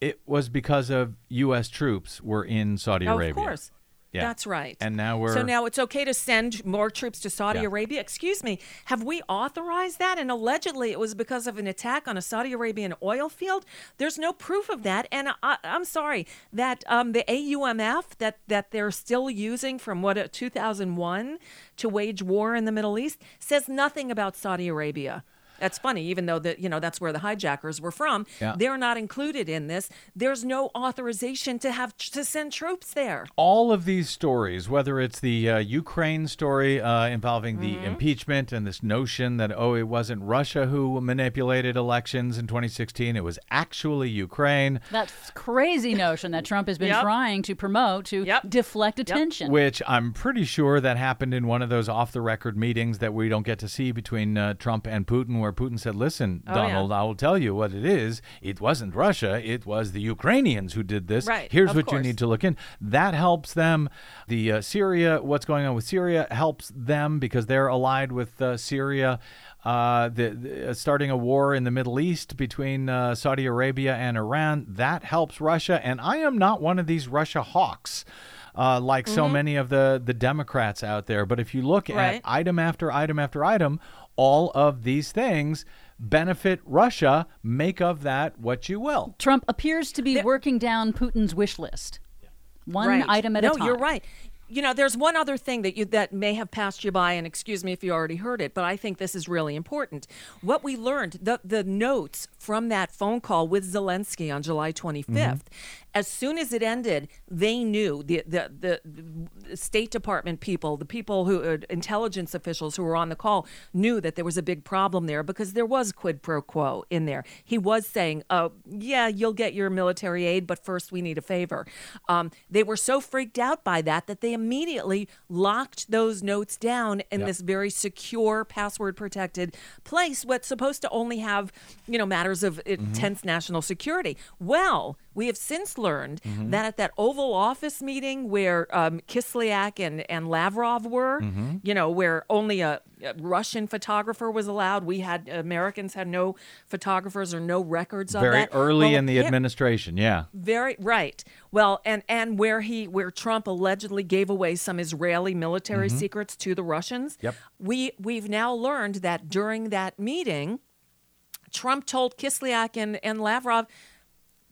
It was because of U.S. troops were in Saudi Oh, Arabia. Of course. Yeah. That's right. And now we're So now it's okay to send more troops to Saudi Yeah. Arabia. Excuse me, have we authorized that? And allegedly it was because of an attack on a Saudi Arabian oil field. There's no proof of that. And I, I'm sorry that um, the AUMF that that they're still using from what uh, 2001 to wage war in the Middle East says nothing about Saudi Arabia. That's funny, even though that you know that's where the hijackers were from. Yeah. They're not included in this. There's no authorization to have to send troops there. all of these stories, whether it's the uh, Ukraine story uh, involving the Mm-hmm. impeachment and this notion that, oh, it wasn't Russia who manipulated elections in 2016, it was actually Ukraine. That's crazy notion that Trump has been Yep. trying to promote to Yep. deflect attention. Which I'm pretty sure that happened in one of those off the record meetings that we don't get to see between uh, Trump and Putin, where Putin said, Listen, Oh, yeah. Donald, I will tell you what it is. It wasn't Russia, it was the Ukrainians who did this. Right, Here's what you need to look in. That helps them. The uh, Syria, what's going on with Syria helps them because they're allied with uh, Syria. Uh, the, the, uh, starting a war in the Middle East between uh, Saudi Arabia and Iran that helps Russia. And I am not one of these Russia hawks, uh, like so many of the the Democrats out there. But if you look at item after item after item, all of these things benefit Russia. Make of that what you will. Trump appears to be working down Putin's wish list. One Right. item at no, a time. No, you're right. You know, there's one other thing that you that may have passed you by, and excuse me if you already heard it, but I think this is really important. What we learned, the the notes from that phone call with Zelensky on July 25th, as soon as it ended, they knew the the the State Department people, the people who uh, intelligence officials who were on the call knew that there was a big problem there because there was quid pro quo in there. He was saying, "Oh, yeah, you'll get your military aid, but first we need a favor." Um, they were so freaked out by that that they immediately locked those notes down in Yep. this very secure, password protected place. What's supposed to only have, you know, matters of intense national security. Well, we have since learned mm-hmm. that at that Oval Office meeting where um, Kislyak and, and Lavrov were, mm-hmm. you know, where only a, a Russian photographer was allowed, we had Americans had no photographers or no records of that. Very early Well, in the yeah, administration, yeah. very right. Well, and and where he where Trump allegedly gave away some Israeli military mm-hmm. secrets to the Russians. Yep. We we've now learned that during that meeting, Trump told Kislyak and, and Lavrov,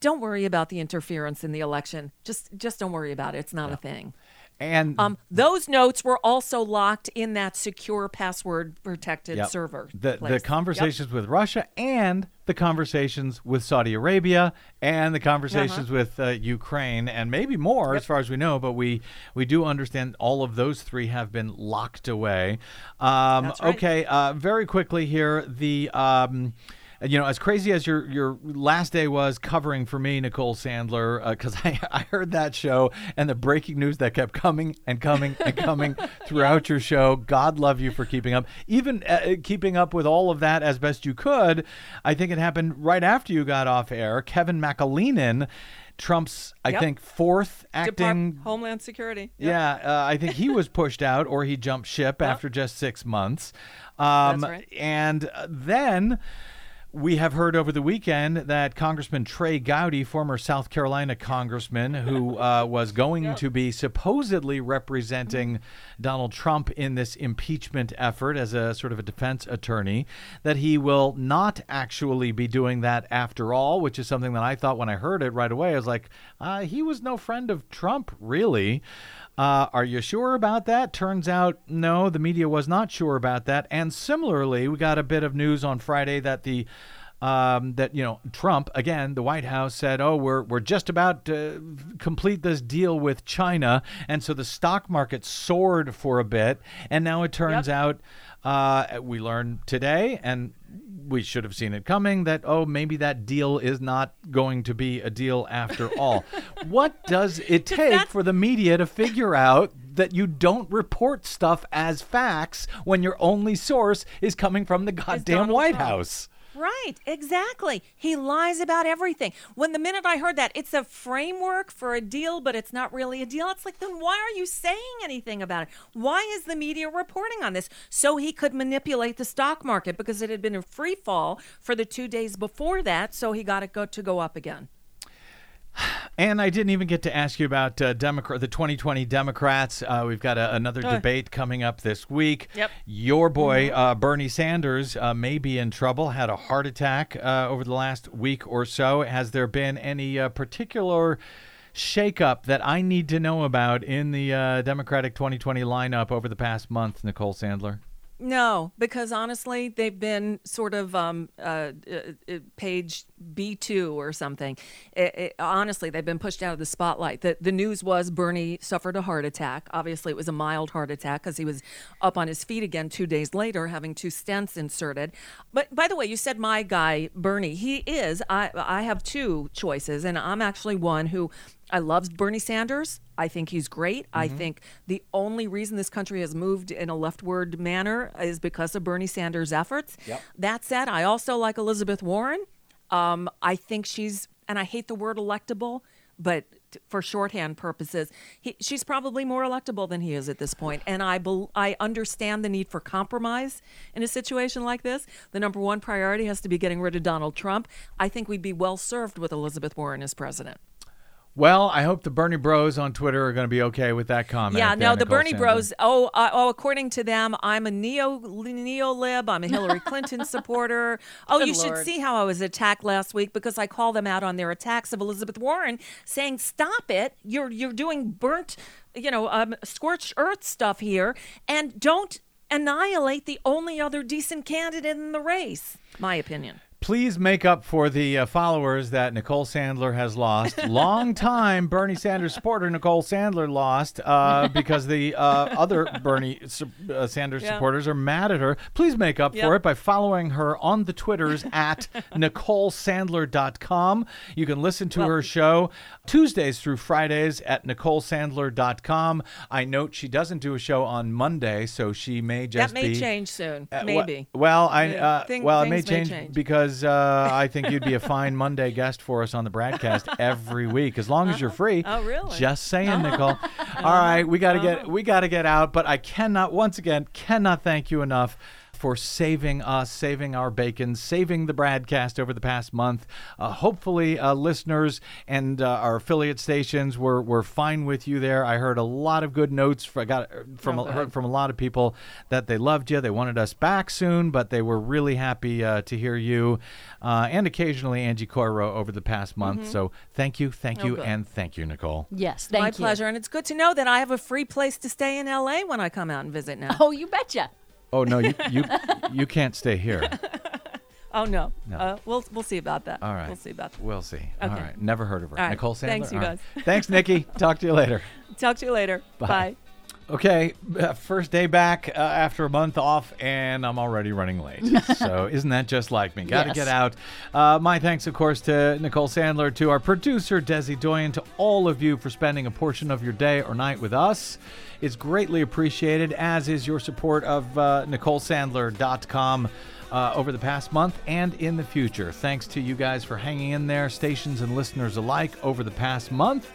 "Don't worry about the interference in the election. Just just don't worry about it. It's not a thing." And Um, those notes were also locked in that secure password protected Yep. server. The place. the Yep. conversations with Russia and the conversations with Saudi Arabia and the conversations Uh-huh. with uh, Ukraine and maybe more as far as we know, but we we do understand all of those three have been locked away. Um, right. Okay, uh, very quickly here the. Um, you know, as crazy as your your last day was covering for me, Nicole Sandler, because I, I heard that show and the breaking news that kept coming and coming and coming throughout your show. God love you for keeping up, even uh, keeping up with all of that as best you could. I think it happened right after you got off air. Kevin McAleenan. Trump's, I Yep. think, fourth acting Department Homeland Security. Yep. yeah, uh, I think he was pushed out or he jumped ship after just six months. Um, That's right. And uh, then we have heard over the weekend that Congressman Trey Gowdy, former South Carolina congressman, who uh, was going to be supposedly representing Donald Trump in this impeachment effort as a sort of a defense attorney, that he will not actually be doing that after all, which is something that I thought when I heard it right away. I was like, uh, he was no friend of Trump, really. Uh, are you sure about that? Turns out, no, the media was not sure about that. And similarly, we got a bit of news on Friday that the um, that you know Trump again, the White House said, "Oh, we're we're just about to complete this deal with China," and so the stock market soared for a bit, and now it turns out uh, we learned today, and we should have seen it coming that oh maybe that deal is not going to be a deal after all. what does it take for the media to figure out that you don't report stuff as facts when your only source is coming from the goddamn White Trump. House? Right, exactly. He lies about everything. When the minute I heard that it's a framework for a deal, but it's not really a deal, it's like, then why are you saying anything about it? Why is the media reporting on this? So he could manipulate the stock market because it had been a free fall for the two days before that, so he got it go to go up again. And I didn't even get to ask you about uh, Democrat, the 2020 Democrats. Uh, we've got a, another debate coming up this week. Yep. Your boy uh, Bernie Sanders uh, may be in trouble. Had a heart attack uh, over the last week or so. Has there been any uh, particular shakeup that I need to know about in the uh, Democratic 2020 lineup over the past month, Nicole Sandler? No, because honestly, they've been sort of um, uh, uh, uh, page B two or something. It, it, honestly, they've been pushed out of the spotlight. The the news was Bernie suffered a heart attack. Obviously, it was a mild heart attack because he was up on his feet again two days later, having two stents inserted. But by the way, you said my guy Bernie. He is. I I have two choices, and I'm actually one who I love Bernie Sanders. I think he's great. I think the only reason this country has moved in a leftward manner is because of Bernie Sanders' efforts. That said, I also like Elizabeth Warren. Um, I think she's, and I hate the word electable, but t- for shorthand purposes, he, she's probably more electable than he is at this point. And I, bel I understand the need for compromise in a situation like this. The number one priority has to be getting rid of Donald Trump. I think we'd be well served with Elizabeth Warren as president. Well, I hope the Bernie Bros on Twitter are going to be okay with that comment. Yeah, there, no, the Nicole Bernie Sandler. Bros. Oh, uh, oh, according to them, I'm a neo neo lib. I'm a Hillary Clinton supporter. Oh, Good you should see how I was attacked last week because I called them out on their attacks of Elizabeth Warren, saying, "Stop it! You're you're doing burnt, you know, um, scorched earth stuff here, and don't annihilate the only other decent candidate in the race." My opinion. Please make up for the uh, followers that Nicole Sandler has lost. Long time Bernie Sanders supporter Nicole Sandler lost uh, because the uh, other Bernie su- uh, Sanders Yeah. supporters are mad at her. Please make up for it by following her on the Twitters at NicoleSandler.com. You can listen to her show Tuesdays through Fridays at NicoleSandler.com. I note she doesn't do a show on Monday, so she may just that may be. change soon. Uh, wh- Maybe. Well, I Yeah, uh, thing- well, it may things may change, change. Because uh, I think you'd be a fine Monday guest for us on the BradCast every week, as long as you're uh-huh. free. Oh, really? Just saying, uh-huh. Nicole. All right, we got to get uh-huh. we got to get out, but I cannot once again cannot thank you enough. For saving us, saving our bacon, saving the BradCast over the past month. Uh, hopefully, uh, listeners and uh, our affiliate stations were, were fine with you there. I heard a lot of good notes. I got uh, from Oh, a, heard from a lot of people that they loved you. They wanted us back soon, but they were really happy uh, to hear you uh, and occasionally Angie Coiro over the past month. So thank you, thank Mm-hmm. Oh, you, good. and thank you, Nicole. Yes, thank My you. pleasure, and it's good to know that I have a free place to stay in LA when I come out and visit now. Oh, you betcha. Oh no, you you you can't stay here. Oh no. No. Uh, we'll we'll see about that. All right, We'll see about that. We'll see. All Okay. right, never heard of her. All right. Nicole Sandler. Thanks, you All right. guys. Thanks, Nikki. Talk to you later. Talk to you later. Bye. Bye. Okay, uh, first day back uh, after a month off, and I'm already running late. so, isn't that just like me? Got to Yes. get out. Uh, my thanks, of course, to Nicole Sandler, to our producer, Desi Doyen, to all of you for spending a portion of your day or night with us. It's greatly appreciated, as is your support of uh, NicoleSandler.com. Uh, over the past month and in the future. Thanks to you guys for hanging in there, stations and listeners alike, over the past month.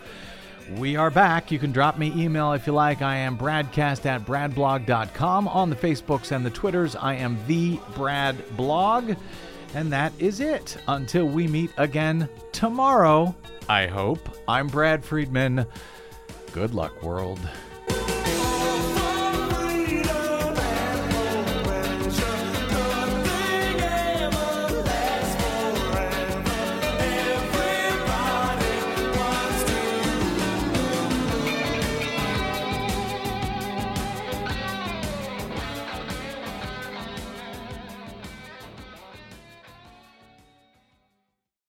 We are back. You can drop me email if you like. I am bradcast at bradblog.com. On the Facebooks and the Twitters, I am the Brad Blog. And that is it. Until we meet again tomorrow, I hope. I'm Brad Friedman. Good luck, world.